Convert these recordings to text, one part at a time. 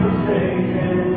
forsaken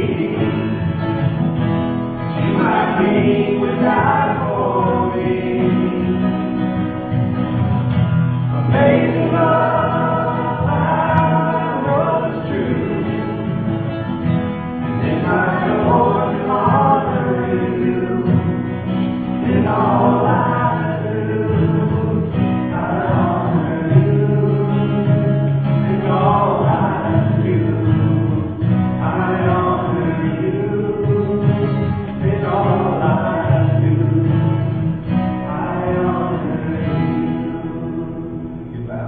You might be without.